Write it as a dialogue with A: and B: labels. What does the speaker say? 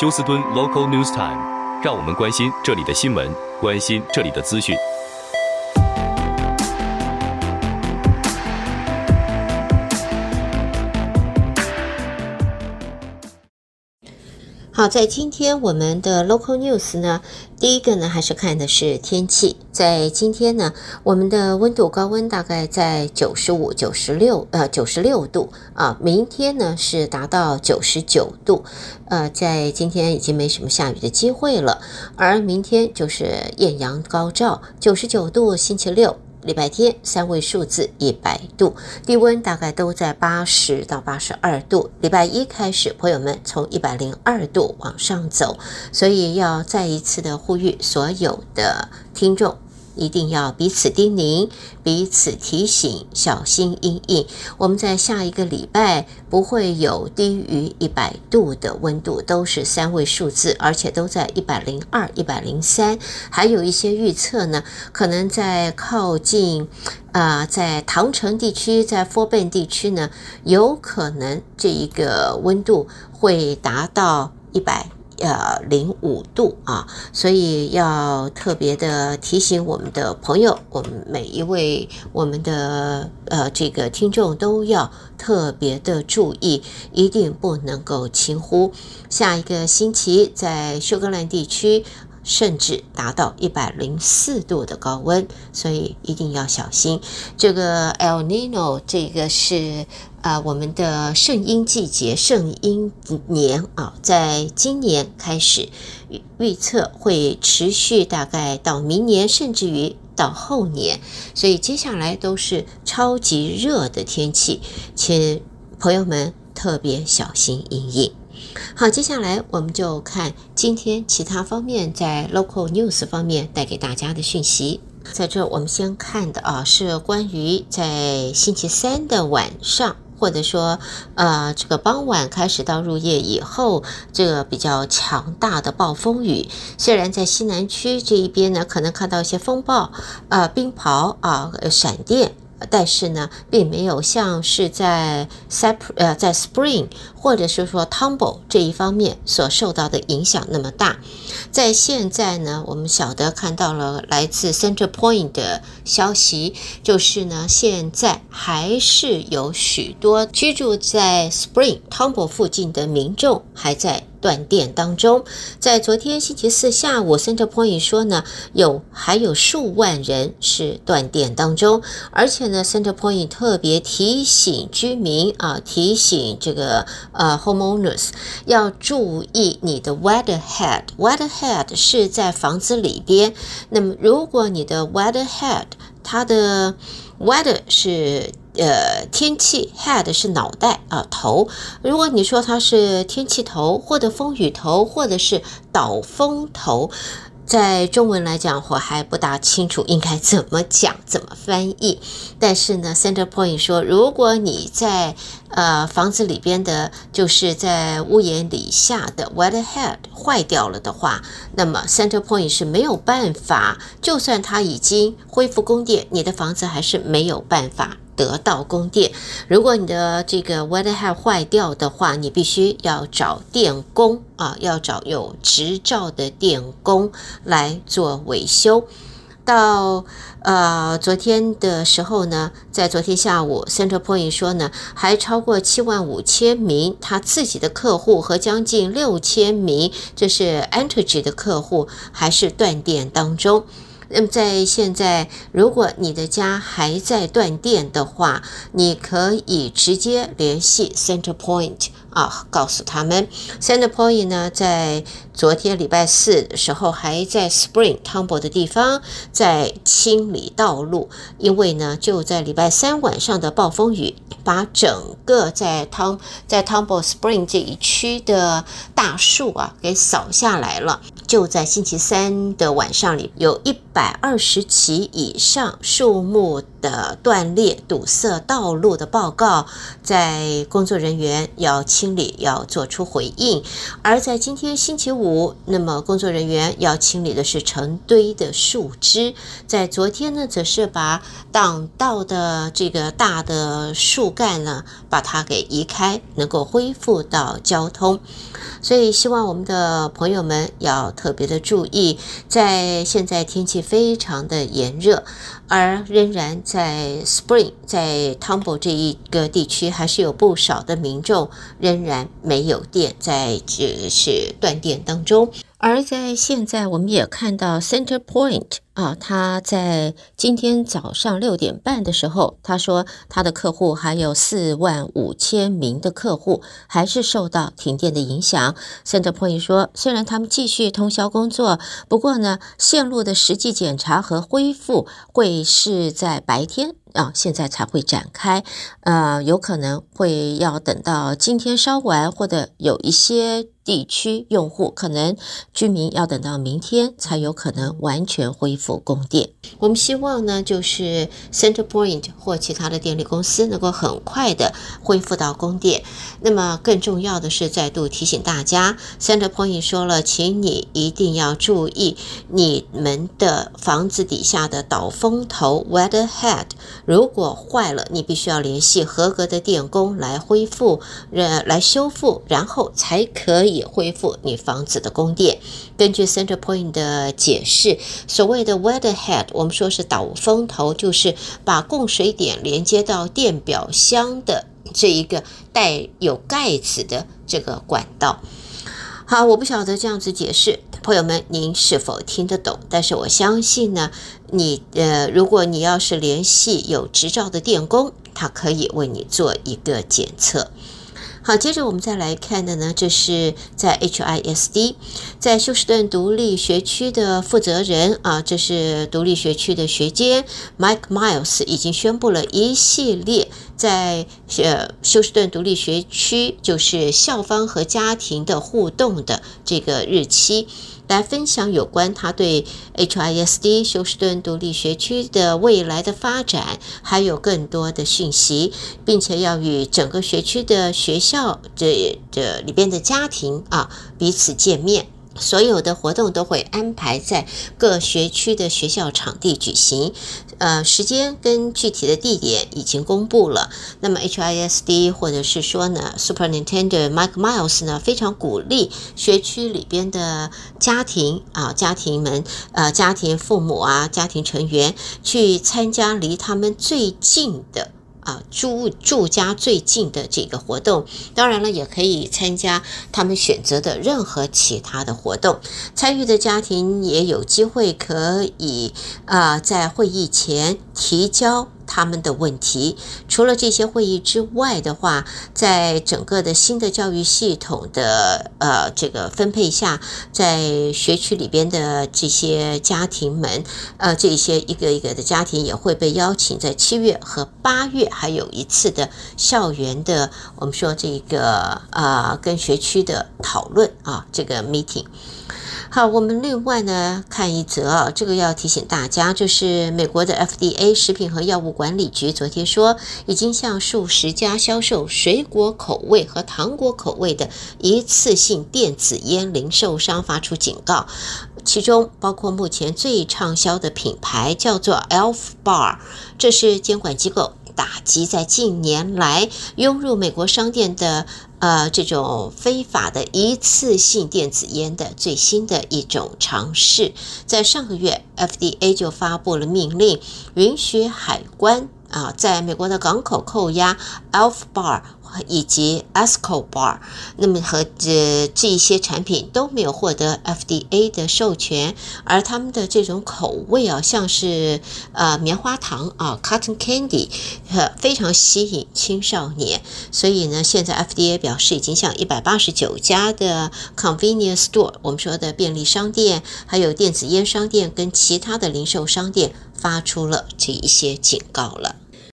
A: 休斯敦 Local News Time，让我们关心这里的新闻，关心这里的资讯。
B: 好，在今天我们的 Local News 呢，第一个呢还是看的是天气。在今天呢，我们的温度高温大概在九十五、九十六呃九十六度啊。明天呢是达到九十九度，呃，在今天已经没什么下雨的机会了。而明天就是艳阳高照，九十九度，星期六。礼拜天三位数字一百度，低温大概都在八十到八十二度。礼拜一开始，朋友们从一百零二度往上走，所以要再一次的呼吁所有的听众。一定要彼此叮咛，彼此提醒，小心因应。我们在下一个礼拜不会有低于一百度的温度，都是三位数字，而且都在一百零二、一百零三。还有一些预测呢，可能在靠近啊、在唐城地区，在 Farn 地区呢，有可能这一个温度会达到一百。呃，零五度啊，所以要特别的提醒我们的朋友，我们每一位我们的呃这个听众都要特别的注意，一定不能够轻忽。下一个星期在休格兰地区，甚至达到一百零四度的高温，所以一定要小心。这个 El Nino 这个是。啊、我们的圣婴季节、圣婴年啊，在今年开始预预测会持续大概到明年，甚至于到后年，所以接下来都是超级热的天气，请朋友们特别小心因应。好，接下来我们就看今天其他方面在 Local News 方面带给大家的讯息。在这，我们先看的啊，是关于在星期三的晚上。或者说，呃，这个傍晚开始到入夜以后，这个比较强大的暴风雨，虽然在西南区这一边呢，可能看到一些风暴，呃，冰雹啊，闪电。但是呢，并没有像是在 Sep 呃在 Spring 或者是说 Tumble 这一方面所受到的影响那么大。在现在呢，我们晓得看到了来自 Center Point 的消息，就是呢，现在还是有许多居住在 Spring Tumble 附近的民众还在。断电当中，在昨天星期四下午，CenterPoint 说呢，有还有数万人是断电当中，而且呢，CenterPoint 特别提醒居民啊，提醒这个呃 homeowners 要注意你的 weatherhead。weatherhead 是在房子里边，那么如果你的 weatherhead 它的 weather 是。呃，天气 head 是脑袋啊头。如果你说它是天气头，或者风雨头，或者是倒风头。在中文来讲，我还不大清楚应该怎么讲、怎么翻译。但是呢，CenterPoint 说，如果你在呃房子里边的，就是在屋檐底下的 weatherhead 坏掉了的话，那么 CenterPoint 是没有办法，就算它已经恢复供电，你的房子还是没有办法得到供电。如果你的这个 weatherhead 坏掉的话，你必须要找电工啊，要找有执照的电工来做维修。到呃昨天的时候呢，在昨天下午，CenterPoint 说呢，还超过七万五千名他自己的客户和将近六千名这是 Entergy 的客户还是断电当中。那么在现在，如果你的家还在断电的话，你可以直接联系 CenterPoint 啊，告诉他们 CenterPoint 呢，在昨天礼拜四的时候还在 Spring Tumble 的地方在清理道路，因为呢就在礼拜三晚上的暴风雨，把整个在 Tum 在 Tumble Spring 这一区的大树啊给扫下来了。就在星期三的晚上里，有一百二十起以上树木的断裂、堵塞道路的报告，在工作人员要清理，要做出回应。而在今天星期五，那么工作人员要清理的是成堆的树枝。在昨天呢，则是把挡道的这个大的树干呢，把它给移开，能够恢复到交通。所以，希望我们的朋友们要特别的注意，在现在天气非常的炎热，而仍然在 Spring 在 Tumble 这一个地区，还是有不少的民众仍然没有电，在只是断电当中。而在现在，我们也看到 Center Point 啊，他在今天早上六点半的时候，他说他的客户还有四万五千名的客户还是受到停电的影响。Center Point 说，虽然他们继续通宵工作，不过呢，线路的实际检查和恢复会是在白天啊，现在才会展开。呃，有可能会要等到今天稍晚，或者有一些。地区用户可能居民要等到明天才有可能完全恢复供电。我们希望呢，就是 CenterPoint 或其他的电力公司能够很快的恢复到供电。那么更重要的是，再度提醒大家，CenterPoint 说了，请你一定要注意你们的房子底下的导风头 （weather head），如果坏了，你必须要联系合格的电工来恢复、呃来修复，然后才可以。也恢复你房子的供电。根据 CenterPoint 的解释，所谓的 weather head，我们说是导风头，就是把供水点连接到电表箱的这一个带有盖子的这个管道。好，我不晓得这样子解释，朋友们您是否听得懂？但是我相信呢，你呃，如果你要是联系有执照的电工，他可以为你做一个检测。好，接着我们再来看的呢，这是在 HISD，在休斯顿独立学区的负责人啊，这是独立学区的学监 Mike Miles 已经宣布了一系列在呃休斯顿独立学区，就是校方和家庭的互动的这个日期。来分享有关他对 HISD 休斯顿独立学区的未来的发展，还有更多的讯息，并且要与整个学区的学校这这里边的家庭啊彼此见面。所有的活动都会安排在各学区的学校场地举行，呃，时间跟具体的地点已经公布了。那么 HISD 或者是说呢 super nintendent Mike Miles 呢，非常鼓励学区里边的家庭啊，家庭们，呃，家庭父母啊，家庭成员去参加离他们最近的。啊，住住家最近的这个活动，当然了，也可以参加他们选择的任何其他的活动。参与的家庭也有机会可以啊，在会议前提交。他们的问题，除了这些会议之外的话，在整个的新的教育系统的呃这个分配下，在学区里边的这些家庭们，呃，这些一个一个的家庭也会被邀请，在七月和八月还有一次的校园的，我们说这个、呃，跟学区的讨论啊，这个 meeting。好，我们另外呢看一则啊，这个要提醒大家，就是美国的 FDA 食品和药物管理局昨天说，已经向数十家销售水果口味和糖果口味的一次性电子烟零售商发出警告，其中包括目前最畅销的品牌叫做 Elf Bar，这是监管机构打击在近年来涌入美国商店的。呃，这种非法的一次性电子烟的最新的一种尝试，在上个月，FDA 就发布了命令，允许海关啊，在美国的港口扣押 Alf Bar。以及 Escobar，那么和这这一些产品都没有获得 FDA 的授权，而他们的这种口味啊，像是呃棉花糖啊 Cotton Candy，非常吸引青少年，所以呢，现在 FDA 表示已经向一百八十九家的 Convenience Store，我们说的便利商店，还有电子烟商店跟其他的零售商店发出了这一些警告了。